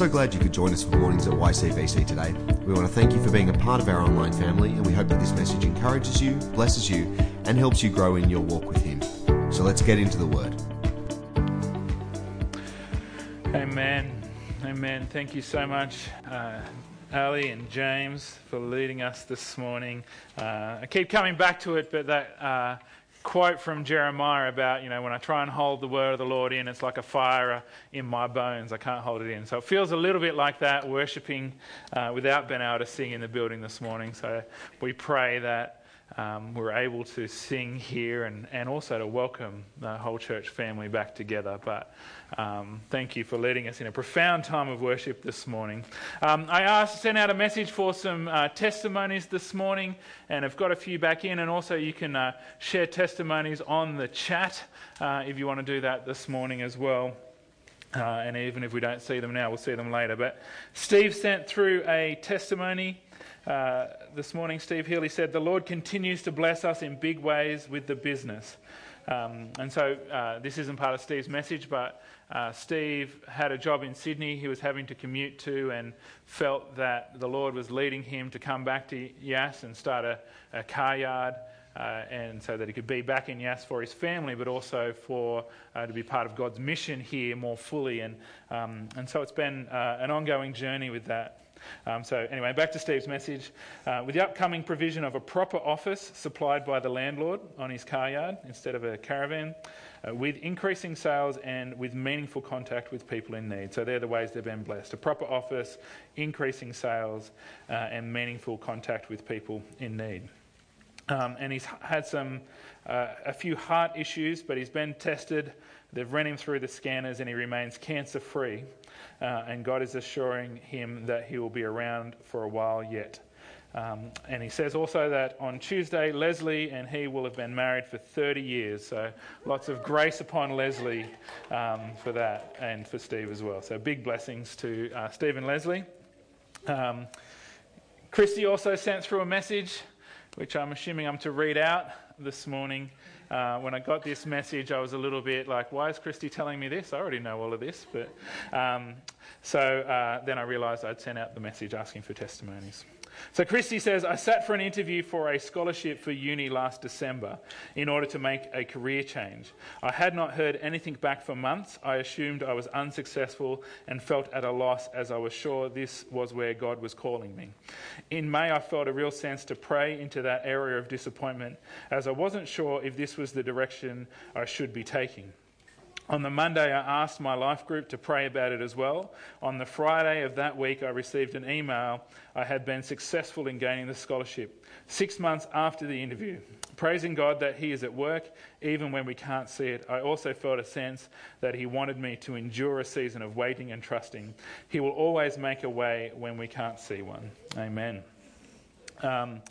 so glad you could join us for Mornings at YCBC today. We want to thank you for being a part of our online family, and we hope that this message encourages you, blesses you, and helps you grow in your walk with Him. So let's get into the Word. Amen. Amen. Thank you so much, uh, Ali and James, for leading us this morning. Uh, I keep coming back to it, but that. Uh, quote from Jeremiah about, you know, when I try and hold the word of the Lord in, it's like a fire in my bones. I can't hold it in. So it feels a little bit like that, worshipping uh, without being able to sing in the building this morning. So we pray that um, we're able to sing here and, and also to welcome the whole church family back together. But um, thank you for leading us in a profound time of worship this morning. Um, I asked, sent out a message for some uh, testimonies this morning, and I've got a few back in. And also, you can uh, share testimonies on the chat uh, if you want to do that this morning as well. Uh, and even if we don't see them now, we'll see them later. But Steve sent through a testimony uh, this morning, Steve Healy said, The Lord continues to bless us in big ways with the business. Um, and so uh, this isn't part of Steve's message, but uh, Steve had a job in Sydney he was having to commute to and felt that the Lord was leading him to come back to Yass and start a, a car yard. Uh, and so that he could be back in Yass for his family, but also for uh, to be part of God's mission here more fully. And um, and so it's been uh, an ongoing journey with that. Um, so, anyway, back to Steve's message. Uh, with the upcoming provision of a proper office supplied by the landlord on his car yard instead of a caravan, uh, with increasing sales and with meaningful contact with people in need. So, they're the ways they've been blessed a proper office, increasing sales, uh, and meaningful contact with people in need. Um, and he's had some, uh, a few heart issues, but he's been tested. They've run him through the scanners and he remains cancer free uh, and God is assuring him that he will be around for a while yet. Um, and he says also that on Tuesday, Leslie and he will have been married for 30 years. So lots of grace upon Leslie um, for that and for Steve as well. So big blessings to uh, Steve and Leslie. Um, Christy also sent through a message, which I'm assuming I'm to read out this morning. Uh, when I got this message, I was a little bit like, why is Christy telling me this? I already know all of this. But um, so uh, then I realized I'd sent out the message asking for testimonies. So Christy says, I sat for an interview for a scholarship for uni last December in order to make a career change. I had not heard anything back for months. I assumed I was unsuccessful and felt at a loss as I was sure this was where God was calling me. In May, I felt a real sense to pray into that area of disappointment as I wasn't sure if this was the direction I should be taking. On the Monday, I asked my life group to pray about it as well. On the Friday of that week, I received an email I had been successful in gaining the scholarship. Six months after the interview, praising God that He is at work even when we can't see it, I also felt a sense that He wanted me to endure a season of waiting and trusting. He will always make a way when we can't see one. Amen. Um,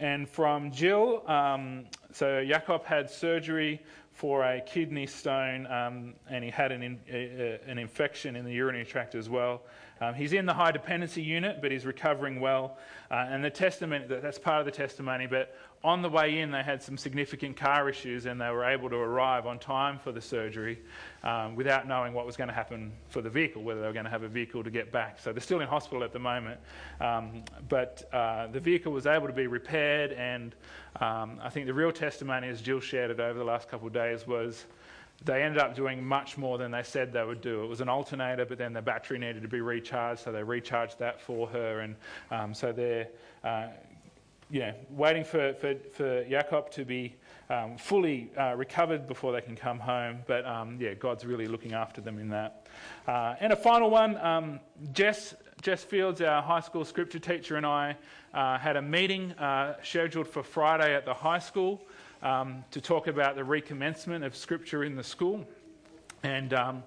and from Jill, um, so Jakob had surgery for a kidney stone, um, and he had an, in, uh, an infection in the urinary tract as well. Um, he's in the high dependency unit, but he's recovering well. Uh, and the testimony, that's part of the testimony, but on the way in, they had some significant car issues and they were able to arrive on time for the surgery um, without knowing what was going to happen for the vehicle, whether they were going to have a vehicle to get back. So they're still in hospital at the moment. Um, but uh, the vehicle was able to be repaired, and um, I think the real testimony, as Jill shared it over the last couple of days, was they ended up doing much more than they said they would do. It was an alternator, but then the battery needed to be recharged, so they recharged that for her. And um, so they're uh, you know, waiting for, for, for Jakob to be um, fully uh, recovered before they can come home. But um, yeah, God's really looking after them in that. Uh, and a final one um, Jess, Jess Fields, our high school scripture teacher, and I uh, had a meeting uh, scheduled for Friday at the high school um, to talk about the recommencement of Scripture in the school. And um,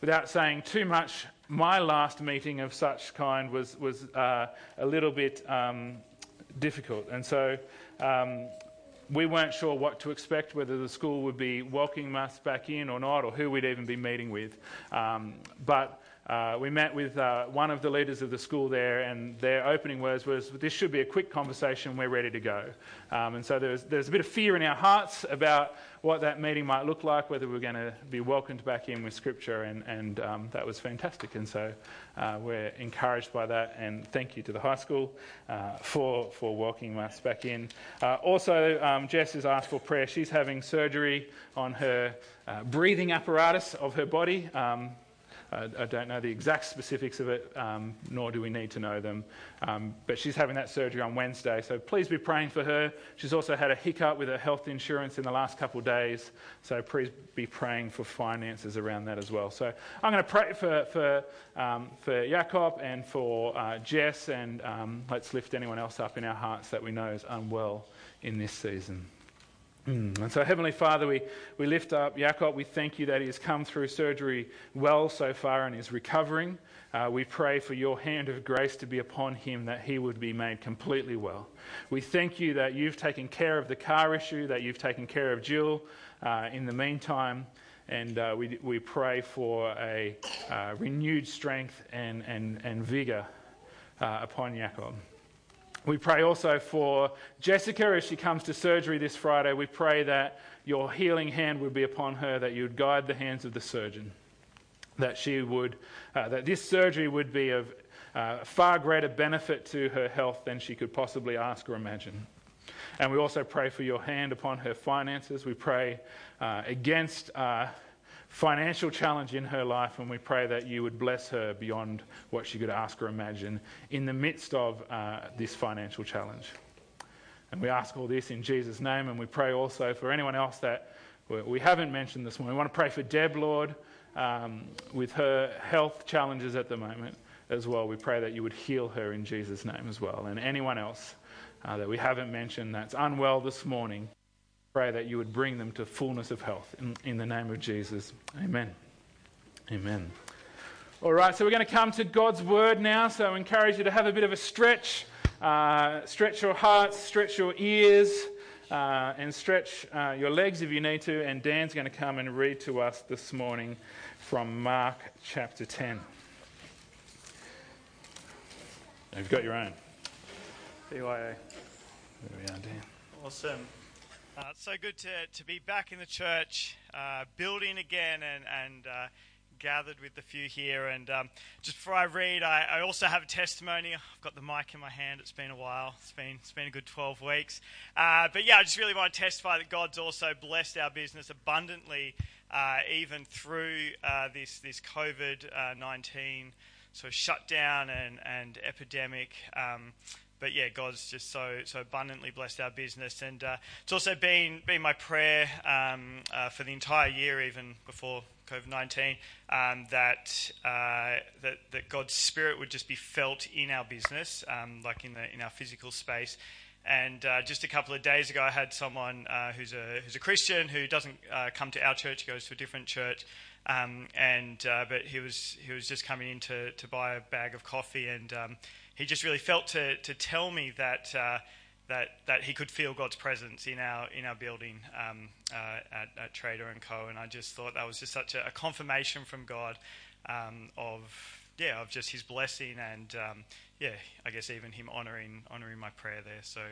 without saying too much, my last meeting of such kind was, was uh, a little bit um, difficult. And so um, we weren't sure what to expect, whether the school would be welcoming us back in or not, or who we'd even be meeting with. Um, but uh, we met with uh, one of the leaders of the school there, and their opening words was, "This should be a quick conversation. We're ready to go." Um, and so there's there's a bit of fear in our hearts about what that meeting might look like, whether we're going to be welcomed back in with Scripture, and and um, that was fantastic. And so uh, we're encouraged by that, and thank you to the high school uh, for for welcoming us back in. Uh, also, um, Jess has asked for prayer. She's having surgery on her uh, breathing apparatus of her body. Uh, I don't know the exact specifics of it, um, nor do we need to know them. Um, but she's having that surgery on Wednesday, so please be praying for her. She's also had a hiccup with her health insurance in the last couple of days, so please be praying for finances around that as well. So I'm going to pray for, for, um, for Jakob and for uh, Jess, and um, let's lift anyone else up in our hearts that we know is unwell in this season. Mm. And so, Heavenly Father, we, we lift up Jakob. We thank you that he has come through surgery well so far and is recovering. Uh, we pray for your hand of grace to be upon him, that he would be made completely well. We thank you that you've taken care of the car issue, that you've taken care of Jill uh, in the meantime. And uh, we, we pray for a uh, renewed strength and, and, and vigour uh, upon Jakob. We pray also for Jessica as she comes to surgery this Friday. We pray that your healing hand would be upon her, that you would guide the hands of the surgeon, that she would, uh, that this surgery would be of uh, far greater benefit to her health than she could possibly ask or imagine. And we also pray for your hand upon her finances. We pray uh, against uh, financial challenge in her life, and we pray that you would bless her beyond what she could ask or imagine in the midst of uh, this financial challenge. And we ask all this in Jesus' name, and we pray also for anyone else that we haven't mentioned this morning. We want to pray for Deb, Lord, um, with her health challenges at the moment as well. We pray that you would heal her in Jesus' name as well. And anyone else uh, that we haven't mentioned that's unwell this morning, pray that you would bring them to fullness of health. In, in the name of Jesus. Amen. Amen. All right, so we're going to come to God's word now. So I encourage you to have a bit of a stretch. Uh, stretch your hearts, stretch your ears, uh, and stretch uh, your legs if you need to. And Dan's going to come and read to us this morning from Mark chapter 10. You've got your own. BYA. There we are, Dan. Awesome. Uh, so good to, to be back in the church, uh, building again, and, and uh, gathered with the few here. And um, just before I read, I, I, also have a testimony. I've got the mic in my hand. It's been a while. It's been it's been a good 12 weeks. Uh, but yeah, I just really want to testify that God's also blessed our business abundantly, uh, even through uh, this this COVID 19 sort of shutdown and and epidemic. Um, but yeah, God's just so so abundantly blessed our business, and uh, it's also been been my prayer um, uh, for the entire year, even before COVID nineteen, um, that uh, that that God's Spirit would just be felt in our business, um, like in the in our physical space. And uh, just a couple of days ago, I had someone uh, who's a who's a Christian who doesn't uh, come to our church, he goes to a different church. Um, and but he was he was just coming in to, to buy a bag of coffee, and um, he just really felt to, to tell me that, uh, that, that he could feel God's presence in our, in our building um, uh, at, at, Trader and Co. And I just thought that was just such a, a confirmation from God um, of, yeah, of just his blessing and, um, yeah, I guess even him honoring, honoring my prayer there. So,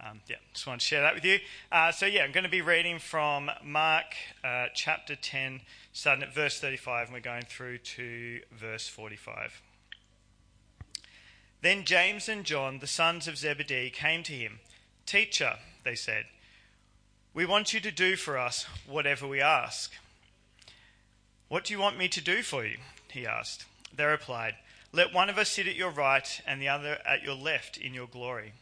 um, yeah, just wanted to share that with you. Uh, so, yeah, I'm going to be reading from Mark uh, chapter 10, starting at verse 35, and we're going through to verse 45. Then James and John, the sons of Zebedee, came to him. Teacher, they said, we want you to do for us whatever we ask. What do you want me to do for you? He asked. They replied, Let one of us sit at your right and the other at your left in your glory.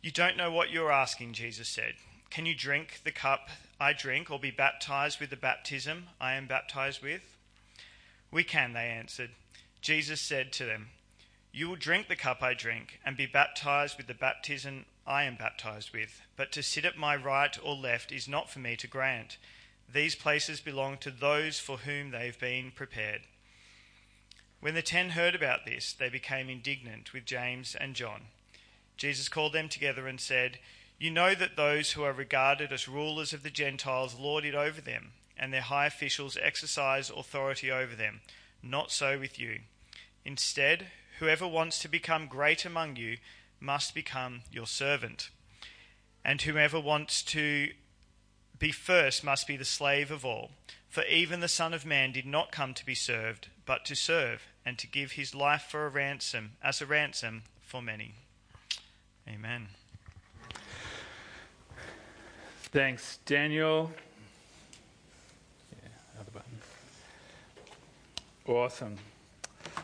You don't know what you're asking, Jesus said. Can you drink the cup I drink or be baptized with the baptism I am baptized with? We can, they answered. Jesus said to them, you will drink the cup I drink, and be baptized with the baptism I am baptized with. But to sit at my right or left is not for me to grant. These places belong to those for whom they have been prepared. When the ten heard about this, they became indignant with James and John. Jesus called them together and said, You know that those who are regarded as rulers of the Gentiles lord it over them, and their high officials exercise authority over them. Not so with you. Instead, whoever wants to become great among you must become your servant. And whoever wants to be first must be the slave of all. For even the Son of Man did not come to be served, but to serve, and to give his life for a ransom, as a ransom for many. Amen. Thanks, Daniel. Yeah, other button. Awesome.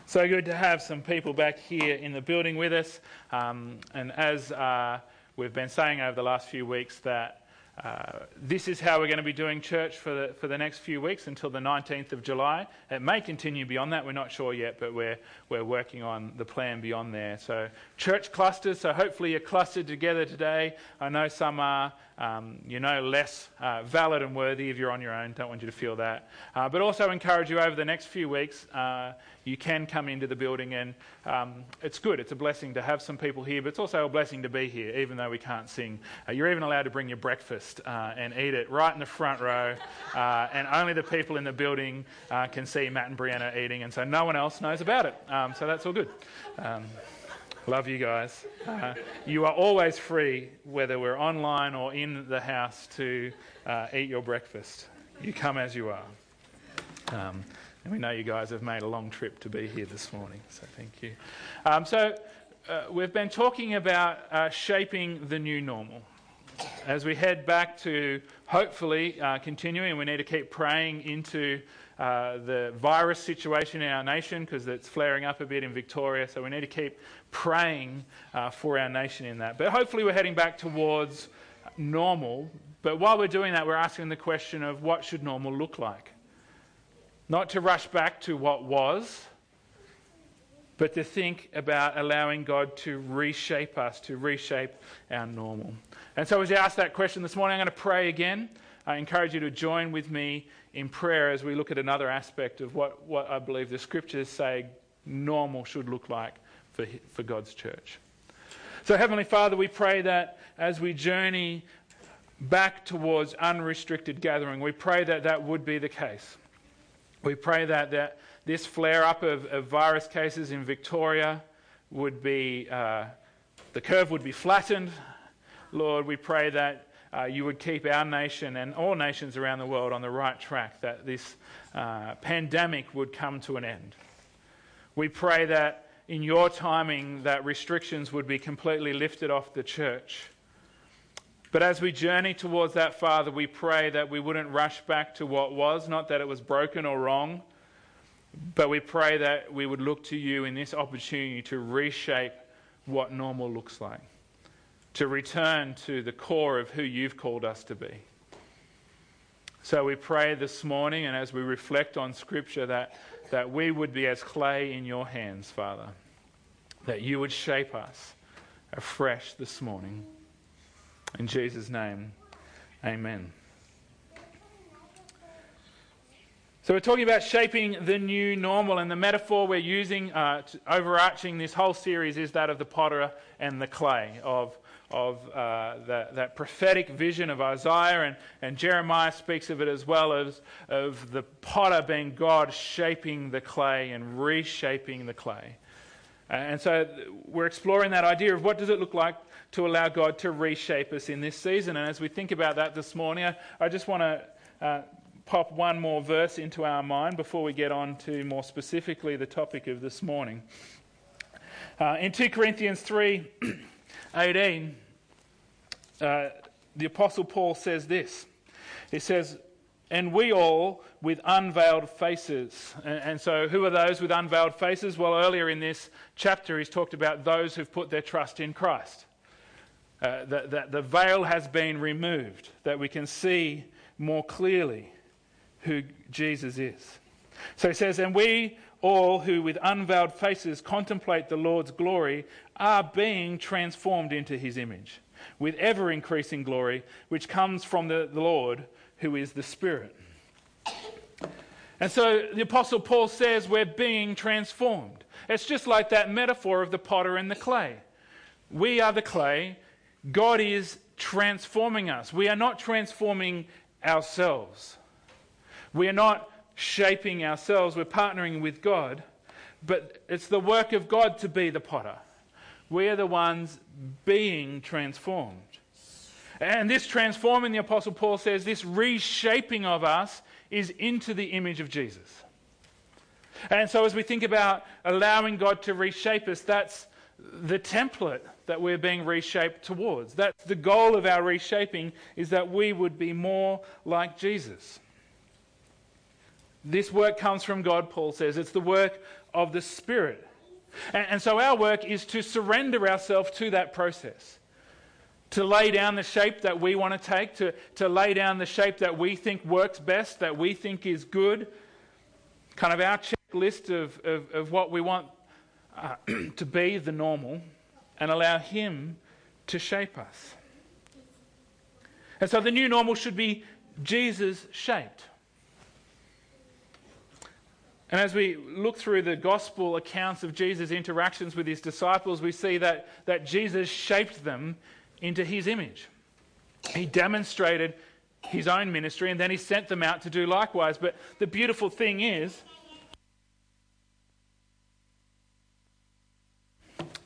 So good to have some people back here in the building with us. Um, and as uh, we've been saying over the last few weeks, that uh, this is how we're going to be doing church for the, for the next few weeks until the 19th of July. It may continue beyond that, we're not sure yet, but we're, we're working on the plan beyond there. So, church clusters, so hopefully you're clustered together today. I know some are, um, you know, less uh, valid and worthy if you're on your own. Don't want you to feel that. Uh, but also encourage you over the next few weeks, uh, you can come into the building and um, it's good. It's a blessing to have some people here, but it's also a blessing to be here, even though we can't sing. Uh, you're even allowed to bring your breakfast uh, and eat it right in the front row, uh, and only the people in the building can see Matt and Brianna eating, and so no one else knows about it. Um, so that's all good. Um, Love you guys. Uh, you are always free, whether we're online or in the house, to uh, eat your breakfast. You come as you are. Um, and we know you guys have made a long trip to be here this morning, so thank you. Um, so, uh, we've been talking about uh, shaping the new normal. As we head back to hopefully uh, continuing, we need to keep praying into uh, the virus situation in our nation because it's flaring up a bit in Victoria. So we need to keep praying uh, for our nation in that. But hopefully, we're heading back towards normal. But while we're doing that, we're asking the question of what should normal look like? Not to rush back to what was, but to think about allowing God to reshape us, to reshape our normal. And so, as you ask that question this morning, I'm going to pray again. I encourage you to join with me in prayer as we look at another aspect of what, what I believe the scriptures say normal should look like for, for God's church. So, Heavenly Father, we pray that as we journey back towards unrestricted gathering, we pray that that would be the case. We pray that, that this flare up of, of virus cases in Victoria would be, uh, the curve would be flattened. Lord, we pray that uh, you would keep our nation and all nations around the world on the right track, that this uh, pandemic would come to an end. We pray that in your timing, that restrictions would be completely lifted off the church. But as we journey towards that, Father, we pray that we wouldn't rush back to what was, not that it was broken or wrong, but we pray that we would look to you in this opportunity to reshape what normal looks like to return to the core of who you've called us to be. So we pray this morning, and as we reflect on Scripture, that, that we would be as clay in your hands, Father, that you would shape us afresh this morning. In Jesus' name, amen. So, we're talking about shaping the new normal, and the metaphor we're using, uh, overarching this whole series, is that of the potter and the clay, of of uh, that, that, prophetic vision of Isaiah, and, and, Jeremiah speaks of it as well as of the potter being God shaping the clay and reshaping the clay. And so we're exploring that idea of what does it look like to allow God to reshape us in this season. And as we think about that this morning, I, I just want to uh, pop one more verse into our mind before we get on to more specifically the topic of this morning. Uh, in 2 Corinthians 3 18, uh, the Apostle Paul says this. He says, and we all with unveiled faces. And, and, so, who are those with unveiled faces? Well, earlier in this chapter, he's talked about those who've put their trust in Christ. Uh, that, the veil has been removed, that we can see more clearly who Jesus is. So he says, And we all who with unveiled faces contemplate the Lord's glory are being transformed into his image with ever increasing glory, which comes from the, the Lord who is the Spirit. And so the Apostle Paul says we're being transformed. It's just like that metaphor of the potter and the clay. We are the clay, God is transforming us. We are not transforming ourselves. We are not shaping ourselves, we're partnering with God, but it's the work of God to be the potter. We are the ones being transformed. And this transforming, the Apostle Paul says, this reshaping of us is into the image of Jesus. And so, as we think about allowing God to reshape us, that's the template that we're being reshaped towards. That's the goal of our reshaping, is that we would be more like Jesus. This work comes from God, Paul says. It's the work of the Spirit. And, and so, our work is to surrender ourselves to that process to lay down the shape that we want to take, to, to lay down the shape that we think works best, that we think is good, kind of our checklist of, of, of what we want uh, to be the normal, and allow Him to shape us. And so the new normal should be Jesus shaped. And as we look through the gospel accounts of Jesus' interactions with his disciples, we see that, that Jesus shaped them into his image. He demonstrated his own ministry and then he sent them out to do likewise. But the beautiful thing is,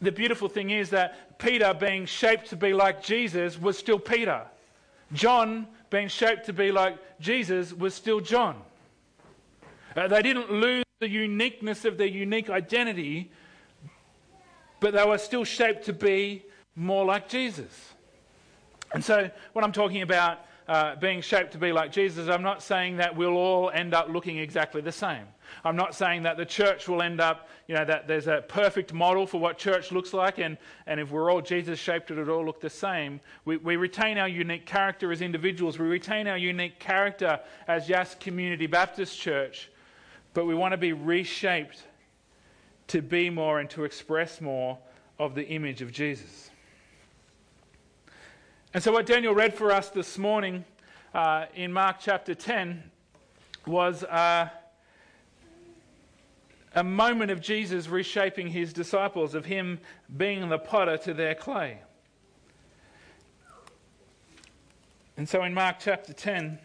the beautiful thing is that Peter, being shaped to be like Jesus, was still Peter. John, being shaped to be like Jesus, was still John. Uh, they didn't lose the uniqueness of their unique identity, but they were still shaped to be more like Jesus. And so, when I'm talking about uh, being shaped to be like Jesus, I'm not saying that we'll all end up looking exactly the same. I'm not saying that the church will end up, you know, that there's a perfect model for what church looks like, and, and if we're all Jesus shaped, it would all look the same. We, we retain our unique character as individuals, we retain our unique character as Yass Community Baptist Church, but we want to be reshaped to be more and to express more of the image of Jesus. And so, what Daniel read for us this morning uh, in Mark chapter 10 was uh, a moment of Jesus reshaping his disciples, of him being the potter to their clay. And so, in Mark chapter 10,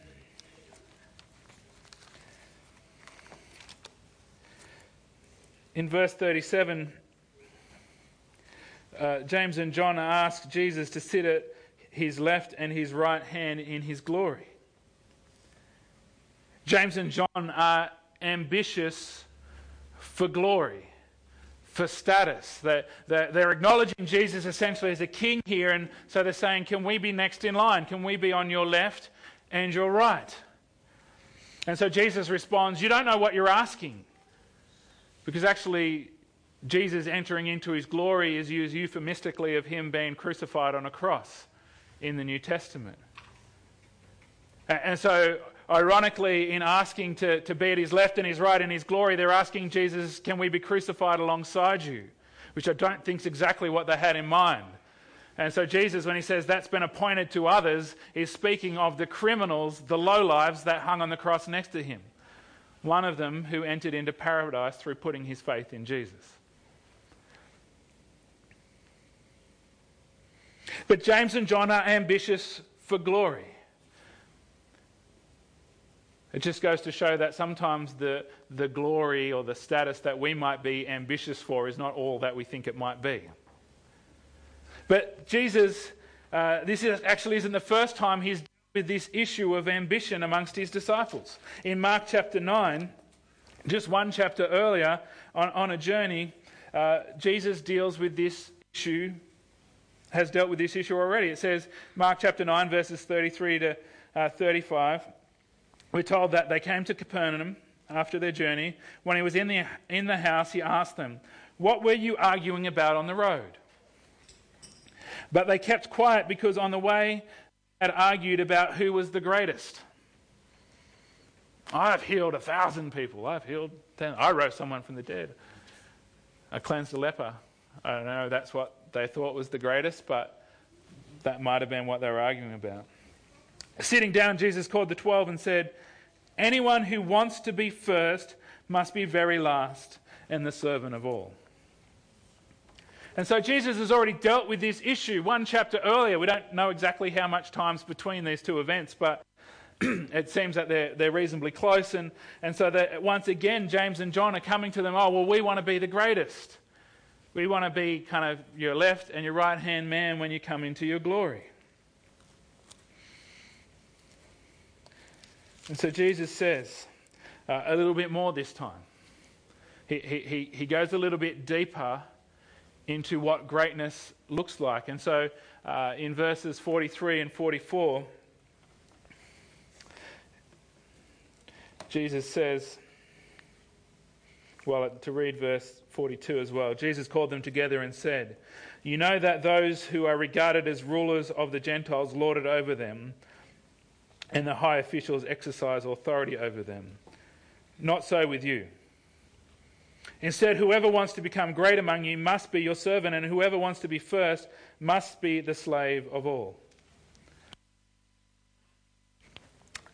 in verse 37, uh, James and John ask Jesus to sit at his left and his right hand in his glory. James and John are ambitious for glory, for status. They're, they're, acknowledging Jesus essentially as a king here, and so they're saying, Can we be next in line? Can we be on your left and your right? And so Jesus responds, You don't know what you're asking. Because actually, Jesus entering into his glory is used euphemistically of him being crucified on a cross in the New Testament. And so, ironically, in asking to, to be at his left and his right in his glory, they're asking Jesus, Can we be crucified alongside you? Which I don't think is exactly what they had in mind. And so, Jesus, when he says that's been appointed to others, is speaking of the criminals, the lowlives that hung on the cross next to him. One of them who entered into paradise through putting his faith in Jesus. But James and John are ambitious for glory. It just goes to show that sometimes the, the glory or the status that we might be ambitious for is not all that we think it might be. But Jesus, uh, this is, actually isn't the first time he's dealt with this issue of ambition amongst his disciples. In Mark chapter 9, just one chapter earlier, on, on a journey, uh, Jesus deals with this issue has dealt with this issue already. It says, Mark chapter 9, verses 33 to uh, 35, we're told that they came to Capernaum after their journey. When he was in the, in the house, he asked them, What were you arguing about on the road? But they kept quiet because on the way had argued about who was the greatest. I've healed a thousand people. I've healed ten. I rose someone from the dead. I cleansed a leper. I don't know. That's what they thought was the greatest, but that might have been what they were arguing about. Sitting down, Jesus called the twelve and said, Anyone who wants to be first must be very last and the servant of all. And so Jesus has already dealt with this issue one chapter earlier. We don't know exactly how much time's between these two events, but it seems that they're, they're reasonably close. And, and so that once again, James and John are coming to them, oh, well, we want to be the greatest. We want to be kind of your left and your right hand man when you come into your glory. And so Jesus says uh, a little bit more this time. He, he, he goes a little bit deeper into what greatness looks like. And so uh, in verses 43 and 44, Jesus says, well, to read verse 42 as well, Jesus called them together and said, You know that those who are regarded as rulers of the Gentiles lord it over them, and the high officials exercise authority over them. Not so with you. Instead, whoever wants to become great among you must be your servant, and whoever wants to be first must be the slave of all.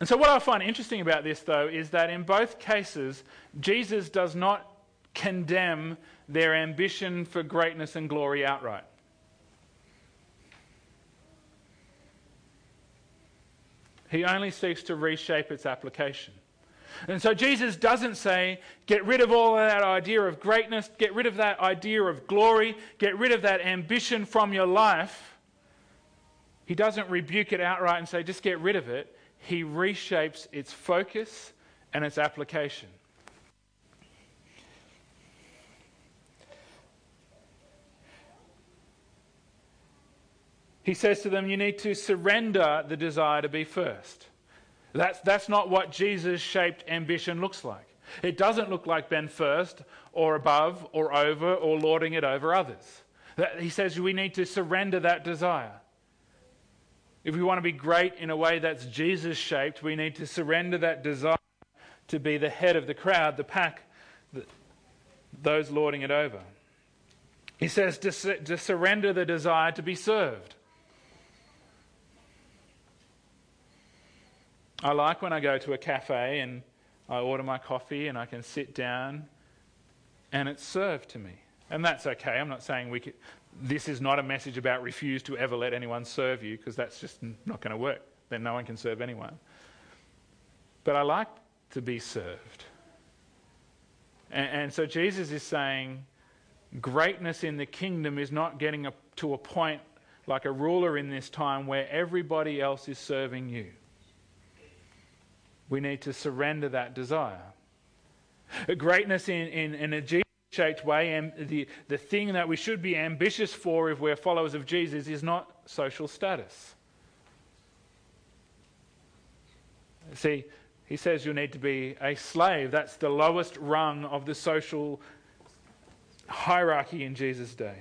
And so, what I find interesting about this, though, is that in both cases, Jesus does not condemn their ambition for greatness and glory outright. He only seeks to reshape its application. And so Jesus doesn't say, get rid of all of that idea of greatness, get rid of that idea of glory, get rid of that ambition from your life. He doesn't rebuke it outright and say, just get rid of it. He reshapes its focus and its application. He says to them, You need to surrender the desire to be first. That's, that's not what Jesus shaped ambition looks like. It doesn't look like being first or above or over or lording it over others. He says we need to surrender that desire. If we want to be great in a way that's Jesus shaped, we need to surrender that desire to be the head of the crowd, the pack, the, those lording it over. He says to, to surrender the desire to be served. I like when I go to a cafe and I order my coffee and I can sit down and it's served to me. And that's okay. I'm not saying we could, this is not a message about refuse to ever let anyone serve you because that's just not going to work. Then no one can serve anyone. But I like to be served. And, and so Jesus is saying greatness in the kingdom is not getting a, to a point like a ruler in this time where everybody else is serving you. We need to surrender that desire. Greatness in, in, in a Jesus shaped way, and the, the thing that we should be ambitious for if we're followers of Jesus is not social status. See, he says you need to be a slave. That's the lowest rung of the social hierarchy in Jesus' day.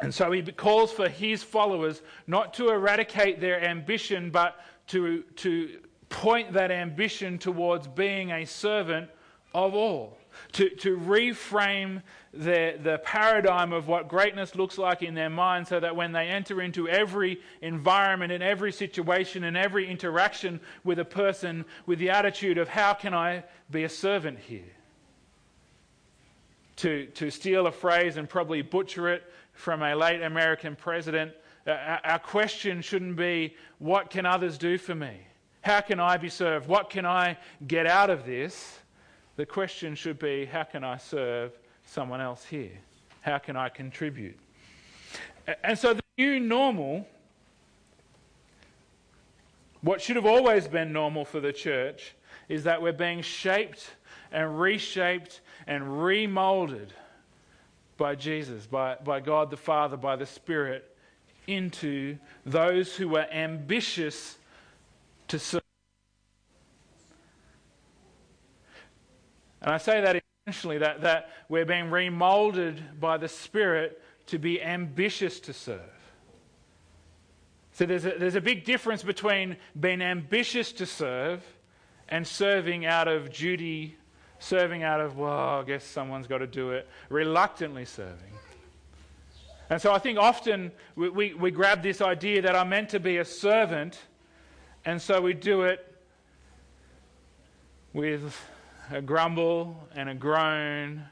And so he calls for his followers not to eradicate their ambition, but to, to point that ambition towards being a servant of all. To, to reframe the, the paradigm of what greatness looks like in their mind so that when they enter into every environment, in every situation, in every interaction with a person, with the attitude of, how can I be a servant here? To, to steal a phrase and probably butcher it from a late American president, Uh, our question shouldn't be, what can others do for me? How can I be served? What can I get out of this? The question should be, how can I serve someone else here? How can I contribute? And so the new normal, what should have always been normal for the church, is that we're being shaped and reshaped and remolded by Jesus, by, by God the Father, by the Spirit into those who are ambitious to serve. And I say that intentionally, that, that we're being remolded by the Spirit to be ambitious to serve. So there's a, there's a big difference between being ambitious to serve and serving out of duty, serving out of, well, I guess someone's got to do it, reluctantly serving. And so I think often we, we, we, grab this idea that I'm meant to be a servant, and so we do it with a grumble and a groan.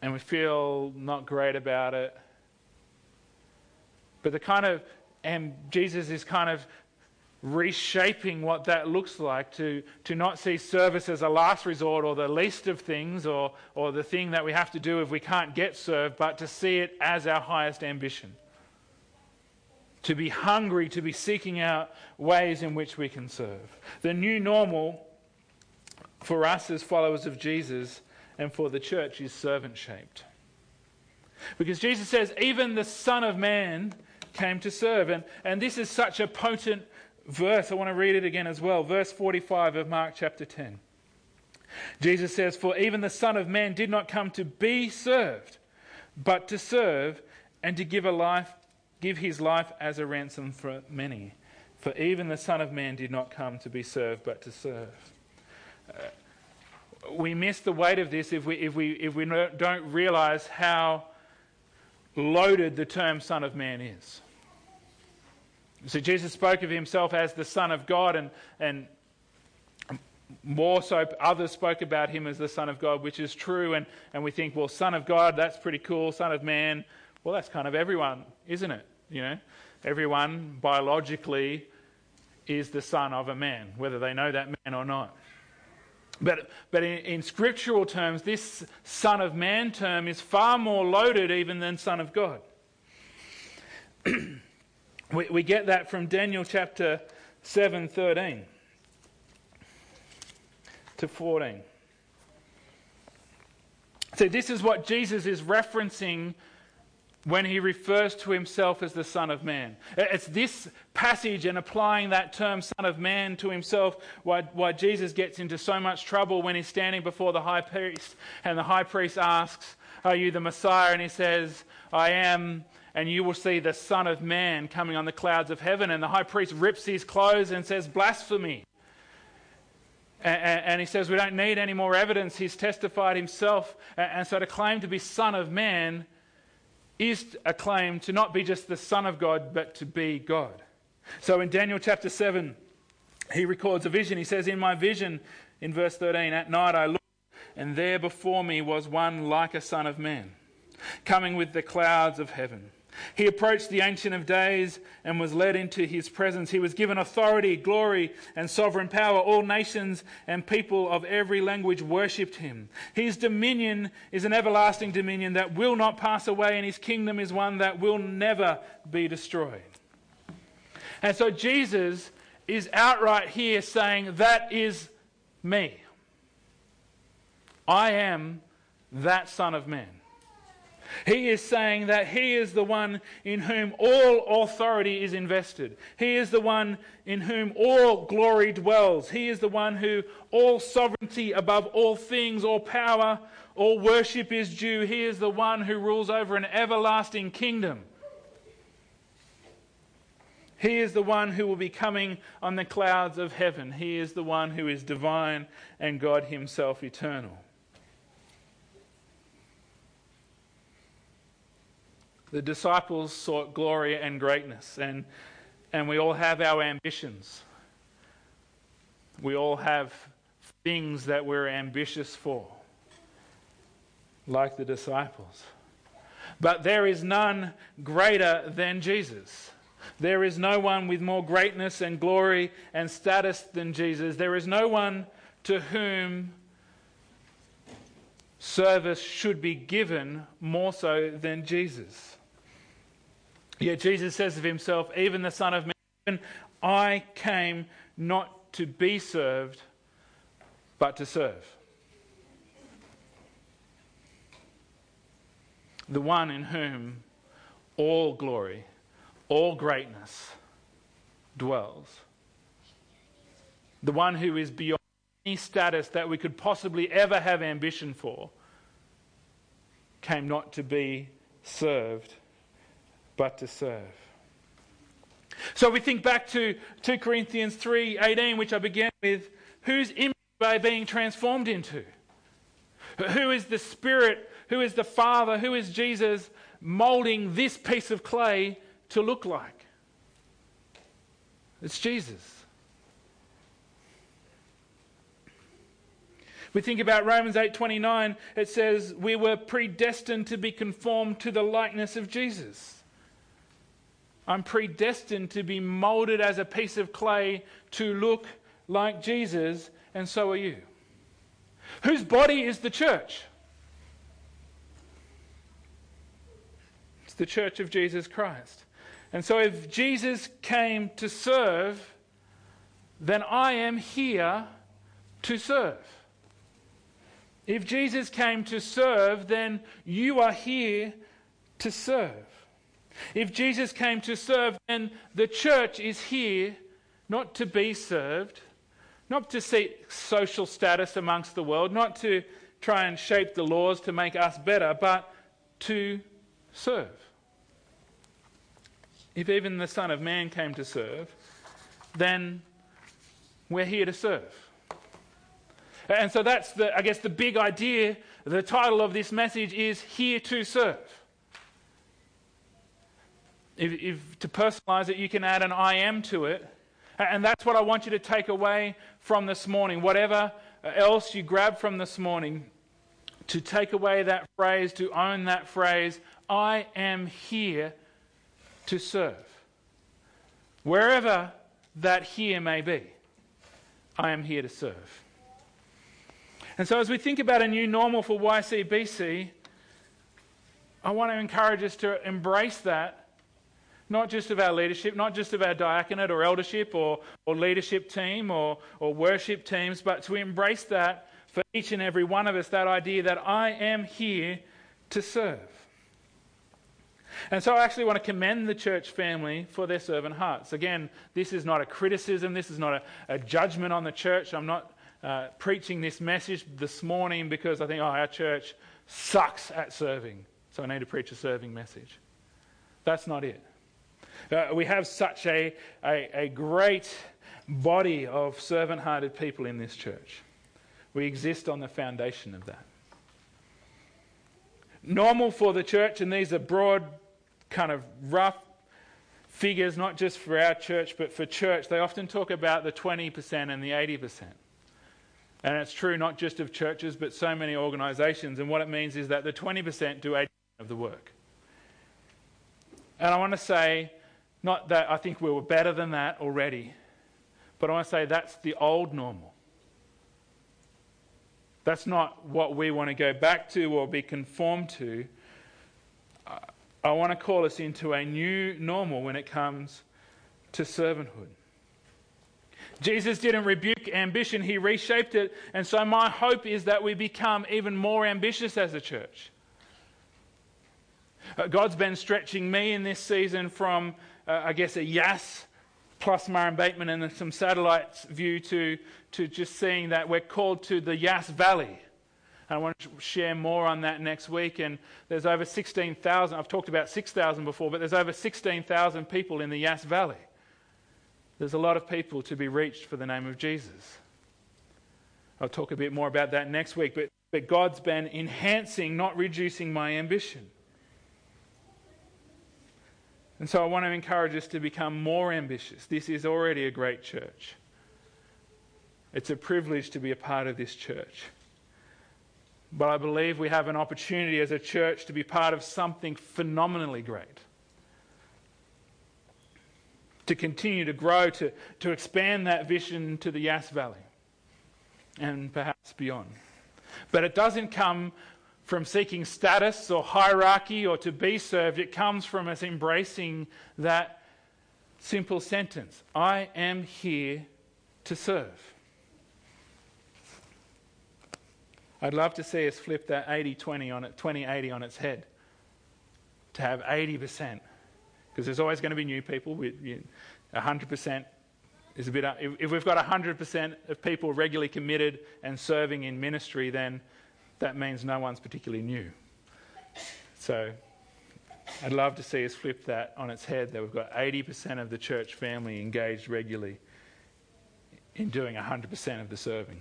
And we feel not great about it. But the kind of, and Jesus is kind of reshaping what that looks like to, to not see service as a last resort or the least of things or, or the thing that we have to do if we can't get served, but to see it as our highest ambition. To be hungry, to be seeking out ways in which we can serve. The new normal for us as followers of Jesus and for the church is servant shaped. Because Jesus says, even the Son of Man came to serve. And, and this is such a potent verse. I want to read it again as well. Verse 45 of Mark chapter 10. Jesus says, For even the Son of Man did not come to be served, but to serve and to give a life, give his life as a ransom for many. For even the Son of Man did not come to be served, but to serve. Uh, we miss the weight of this if we, if we, if we don't realize how loaded the term Son of Man is. So Jesus spoke of himself as the Son of God, and, and more so others spoke about him as the Son of God, which is true. And, and we think, well, Son of God, that's pretty cool. Son of Man, well, that's kind of everyone, isn't it? You know, everyone biologically is the son of a man, whether they know that man or not. But, but in, in, scriptural terms, this Son of Man term is far more loaded even than Son of God. We, we get that from Daniel chapter 7, 13 to 14. So, this is what Jesus is referencing when he refers to himself as the Son of Man. It's this passage and applying that term Son of Man to himself why, why Jesus gets into so much trouble when he's standing before the high priest and the high priest asks, Are you the Messiah? And he says, I am and you will see the Son of Man coming on the clouds of heaven. And the high priest rips his clothes and says, Blasphemy. And, he says, We don't need any more evidence. He's testified himself. And, so to claim to be Son of Man is a claim to not be just the Son of God, but to be God. So in Daniel chapter 7, he records a vision. He says, In my vision, in verse 13, at night I looked, and there before me was one like a Son of Man, coming with the clouds of heaven. He approached the Ancient of Days and was led into his presence. He was given authority, glory, and sovereign power. All nations and people of every language worshipped him. His dominion is an everlasting dominion that will not pass away, and his kingdom is one that will never be destroyed. And so Jesus is outright here saying, That is me. I am that Son of Man. He is saying that He is the one in whom all authority is invested. He is the one in whom all glory dwells. He is the one who all sovereignty above all things, all power, all worship is due. He is the one who rules over an everlasting kingdom. He is the one who will be coming on the clouds of heaven. He is the one who is divine and God Himself eternal. The disciples sought glory and greatness, and, and we all have our ambitions. We all have things that we're ambitious for, like the disciples. But there is none greater than Jesus. There is no one with more greatness and glory and status than Jesus. There is no one to whom service should be given more so than Jesus. Yet Jesus says of himself, even the Son of Man, I came not to be served, but to serve. The one in whom all glory, all greatness dwells. The one who is beyond any status that we could possibly ever have ambition for came not to be served, but to serve. So we think back to 2 Corinthians 3:18 which I began with, whose image are being transformed into? Who is the spirit, who is the father, who is Jesus molding this piece of clay to look like? It's Jesus. We think about Romans 8:29, it says we were predestined to be conformed to the likeness of Jesus. I'm predestined to be molded as a piece of clay to look like Jesus, and so are you. Whose body is the church? It's the church of Jesus Christ. And so if Jesus came to serve, then I am here to serve. If Jesus came to serve, then you are here to serve. If Jesus came to serve, then the church is here not to be served, not to seek social status amongst the world, not to try and shape the laws to make us better, but to serve. If even the Son of Man came to serve, then we're here to serve. And so that's the, I guess, the big idea. The title of this message is Here to Serve. If, if, to personalize it, you can add an I am to it. And that's what I want you to take away from this morning. Whatever else you grab from this morning, to take away that phrase, to own that phrase, I am here to serve. Wherever that here may be, I am here to serve. And so, as we think about a new normal for YCBC, I want to encourage us to embrace that, not just of our leadership, not just of our diaconate or eldership or, or leadership team or, or worship teams, but to embrace that for each and every one of us that idea that I am here to serve. And so I actually want to commend the church family for their servant hearts. Again, this is not a criticism, this is not a, a judgment on the church. I'm not uh, preaching this message this morning because I think, oh, our church sucks at serving, so I need to preach a serving message. That's not it. Uh, we have such a, a, a great body of servant hearted people in this church. We exist on the foundation of that. Normal for the church, and these are broad, kind of rough figures, not just for our church, but for church. They often talk about the 20% and the 80%. And it's true not just of churches, but so many organizations. And what it means is that the 20% do 80% of the work. And I want to say, not that I think we were better than that already, but I want to say that's the old normal. That's not what we want to go back to or be conformed to. I want to call us into a new normal when it comes to servanthood. Jesus didn't rebuke ambition, he reshaped it. And so, my hope is that we become even more ambitious as a church. Uh, God's been stretching me in this season from, uh, I guess, a Yass plus Murrumbateman and some satellites view to, to just seeing that we're called to the Yass Valley. And I want to share more on that next week. And there's over 16,000, I've talked about 6,000 before, but there's over 16,000 people in the Yass Valley. There's a lot of people to be reached for the name of Jesus. I'll talk a bit more about that next week, but, but God's been enhancing, not reducing my ambition. And so I want to encourage us to become more ambitious. This is already a great church. It's a privilege to be a part of this church. But I believe we have an opportunity as a church to be part of something phenomenally great to continue to grow, to, to expand that vision to the Yass Valley and perhaps beyond. But it doesn't come from seeking status or hierarchy or to be served. It comes from us embracing that simple sentence I am here to serve. I'd love to see us flip that 80 20 on it, 20 80 on its head. To have 80% because there's always going to be new people. We, 100% is a bit. If we've got 100% of people regularly committed and serving in ministry, then that means no one's particularly new. So I'd love to see us flip that on its head that we've got 80% of the church family engaged regularly in doing 100% of the serving.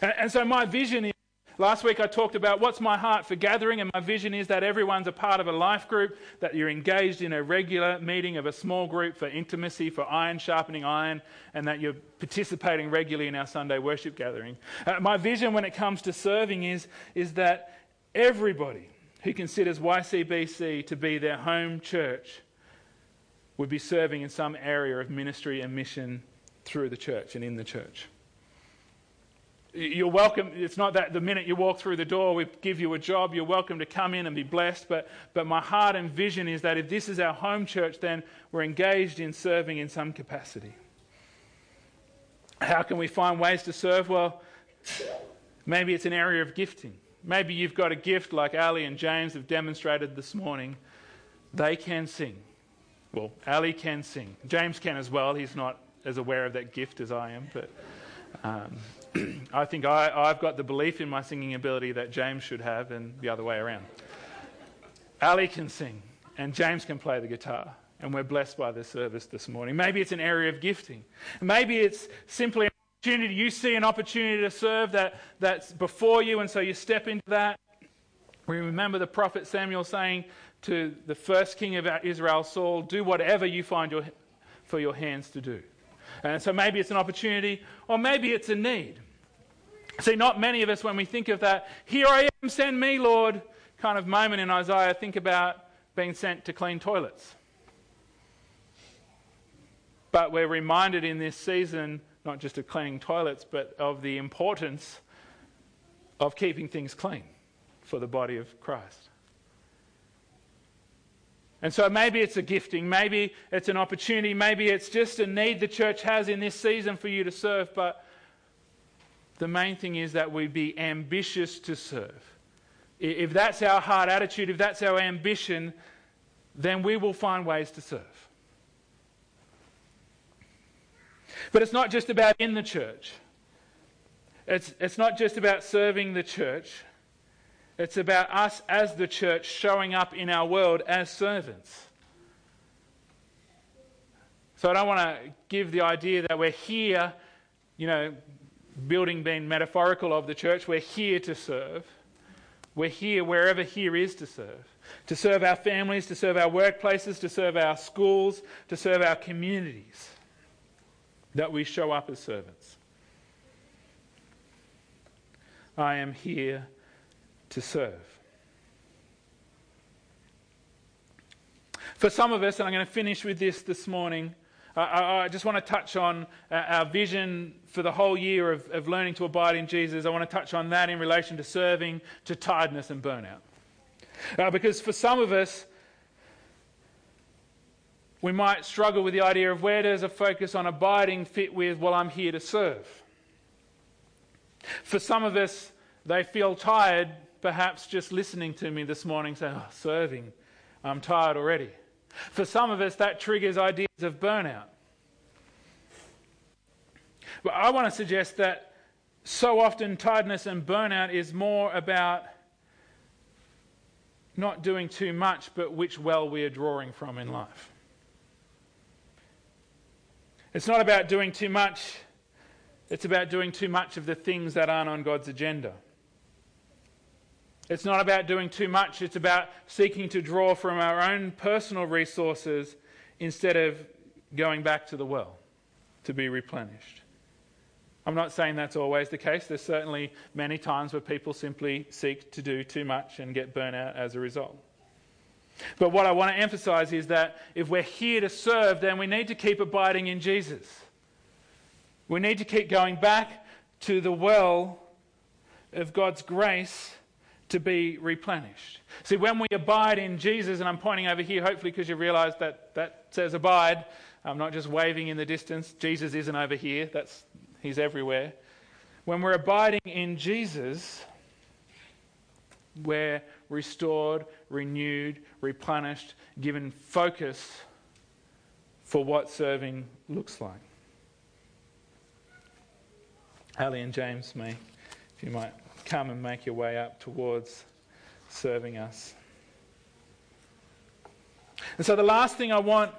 And, and so my vision is Last week I talked about what's my heart for gathering, and my vision is that everyone's a part of a life group, that you're engaged in a regular meeting of a small group for intimacy, for iron sharpening iron, and that you're participating regularly in our Sunday worship gathering. Uh, my vision when it comes to serving is, is that everybody who considers YCBC to be their home church would be serving in some area of ministry and mission through the church and in the church. You're welcome. It's not that the minute you walk through the door, we give you a job. You're welcome to come in and be blessed. But, but my heart and vision is that if this is our home church, then we're engaged in serving in some capacity. How can we find ways to serve? Well, maybe it's an area of gifting. Maybe you've got a gift like Ali and James have demonstrated this morning. They can sing. Well, Ali can sing. James can as well. He's not as aware of that gift as I am, but um, I think I, I've got the belief in my singing ability that James should have, and the other way around. Ali can sing, and James can play the guitar, and we're blessed by this service this morning. Maybe it's an area of gifting. Maybe it's simply an opportunity. You see an opportunity to serve that, that's before you, and so you step into that. We remember the prophet Samuel saying to the first king of Israel, Saul, Do whatever you find your, for your hands to do. And so maybe it's an opportunity, or maybe it's a need. See, not many of us, when we think of that, here I am, send me, Lord, kind of moment in Isaiah, think about being sent to clean toilets. But we're reminded in this season, not just of cleaning toilets, but of the importance of keeping things clean for the body of Christ. And so maybe it's a gifting, maybe it's an opportunity, maybe it's just a need the church has in this season for you to serve, but the main thing is that we be ambitious to serve. If that's our heart attitude, if that's our ambition, then we will find ways to serve. But it's not just about in the church. It's, it's not just about serving the church. It's about us as the church showing up in our world as servants. So I don't want to give the idea that we're here, you know, building being metaphorical of the church, we're here to serve. We're here wherever here is to serve. To serve our families, to serve our workplaces, to serve our schools, to serve our communities. That we show up as servants. I am here to serve. For some of us, and I'm going to finish with this this morning, I, I, just want to touch on uh, our vision for the whole year of, of learning to abide in Jesus. I want to touch on that in relation to serving, to tiredness and burnout. Uh, because for some of us, we might struggle with the idea of where does a focus on abiding fit with, well, I'm here to serve. For some of us, they feel tired, perhaps just listening to me this morning, saying, oh, serving, I'm tired already. For some of us, that triggers ideas of burnout. But I want to suggest that so often tiredness and burnout is more about not doing too much, but which well we are drawing from in life. It's not about doing too much, it's about doing too much of the things that aren't on God's agenda. It's not about doing too much, it's about seeking to draw from our own personal resources instead of going back to the well to be replenished. I'm not saying that's always the case. There's certainly many times where people simply seek to do too much and get burnt out as a result. But what I want to emphasize is that if we're here to serve, then we need to keep abiding in Jesus. We need to keep going back to the well of God's grace to be replenished. See, when we abide in Jesus, and I'm pointing over here, hopefully, because you realize that that says abide. I'm not just waving in the distance. Jesus isn't over here, That's, he's everywhere. When we're abiding in Jesus, we're restored, renewed, replenished, given focus for what serving looks like. Ali and James, me, if you might come and make your way up towards serving us. And so, the last thing I want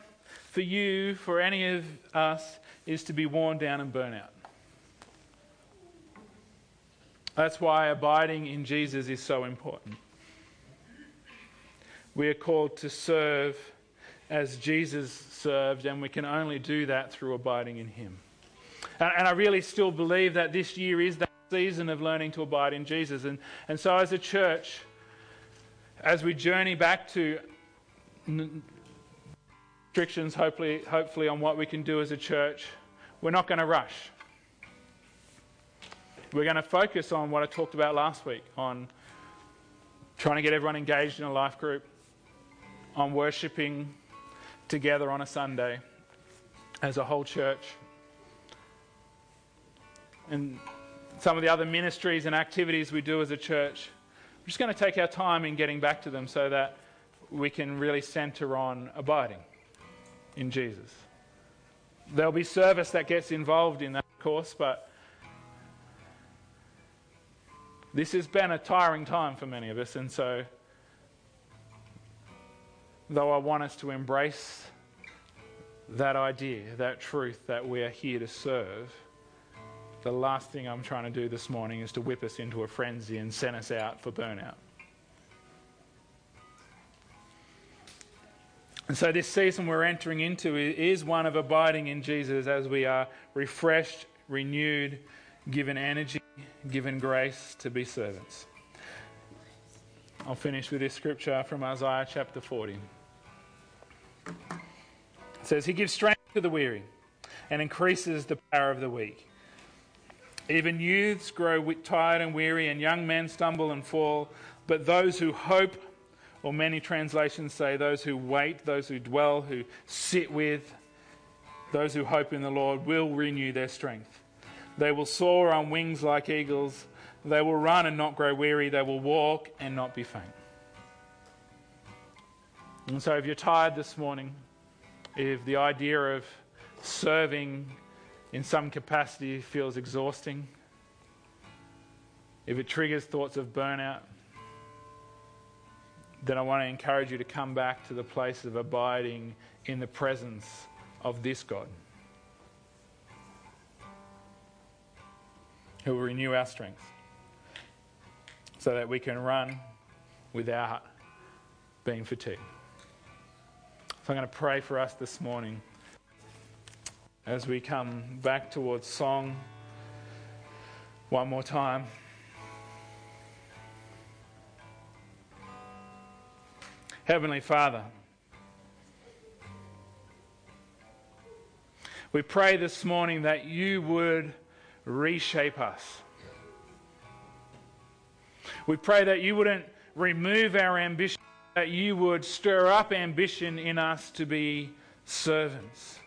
for you, for any of us, is to be worn down and burn out. That's why abiding in Jesus is so important. We are called to serve as Jesus served, and we can only do that through abiding in Him. And, and I really still believe that this year is that season of learning to abide in Jesus. And, and so, as a church, as we journey back to restrictions, hopefully, hopefully, on what we can do as a church, we're not going to rush. We're going to focus on what I talked about last week on trying to get everyone engaged in a life group, on worshipping together on a Sunday as a whole church. And some of the other ministries and activities we do as a church, we're just going to take our time in getting back to them so that we can really center on abiding in Jesus. There'll be service that gets involved in that, of course, but this has been a tiring time for many of us, and so though I want us to embrace that idea, that truth that we are here to serve, the last thing I'm trying to do this morning is to whip us into a frenzy and send us out for burnout. And so, this season we're entering into is one of abiding in Jesus as we are refreshed, renewed, given energy, given grace to be servants. I'll finish with this scripture from Isaiah chapter 40. It says, He gives strength to the weary and increases the power of the weak. Even youths grow tired and weary, and young men stumble and fall. But those who hope, or many translations say those who wait, those who dwell, who sit with, those who hope in the Lord will renew their strength. They will soar on wings like eagles. They will run and not grow weary. They will walk and not be faint. And so, if you're tired this morning, if the idea of serving in some capacity feels exhausting, if it triggers thoughts of burnout, then I want to encourage you to come back to the place of abiding in the presence of this God who will renew our strength so that we can run without being fatigued. So I'm going to pray for us this morning as we come back towards song one more time. Heavenly Father, we pray this morning that you would reshape us. We pray that you wouldn't remove our ambition that you would stir up ambition in us to be servants.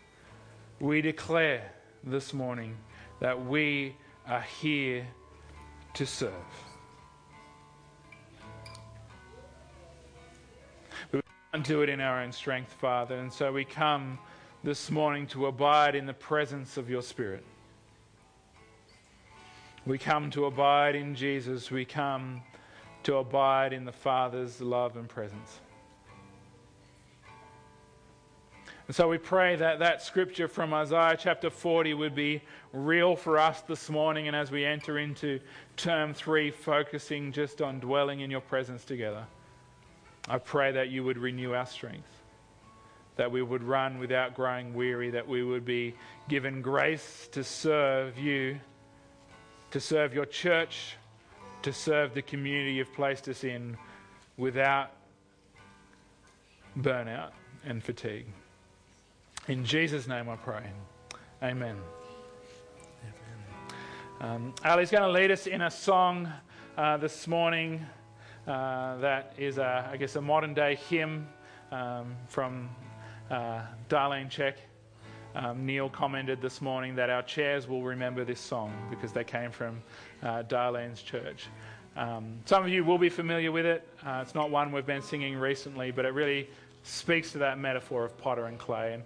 We declare this morning that we are here to serve. We can't do it in our own strength, Father, and so we come this morning to abide in the presence of your Spirit. We come to abide in Jesus. We come to abide in the Father's love and presence. And so we pray that that scripture from Isaiah chapter 40 would be real for us this morning and as we enter into term three, focusing just on dwelling in your presence together. I pray that you would renew our strength, that we would run without growing weary, that we would be given grace to serve you, to serve your church, to serve the community you've placed us in without burnout and fatigue. In Jesus' name I pray. Amen. Um, Ali's going to lead us in a song uh, this morning uh, that is, a, I guess, a modern day hymn um, from uh, Darlene Zschech. Um, Neil commented this morning that our chairs will remember this song because they came from uh, Darlene's church. Um, some of you will be familiar with it. Uh, it's not one we've been singing recently, but it really speaks to that metaphor of potter and clay. And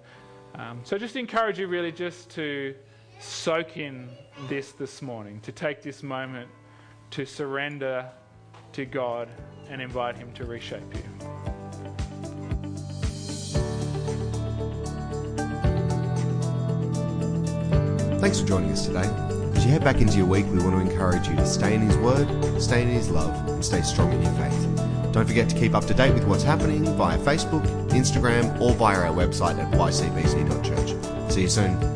um, so just encourage you really just to soak in this this morning, to take this moment to surrender to God and invite Him to reshape you. Thanks for joining us today. As you head back into your week, we want to encourage you to stay in His Word, stay in His love, and stay strong in your faith. Don't forget to keep up to date with what's happening via Facebook, Instagram, or via our website at ycbc.church. See you soon.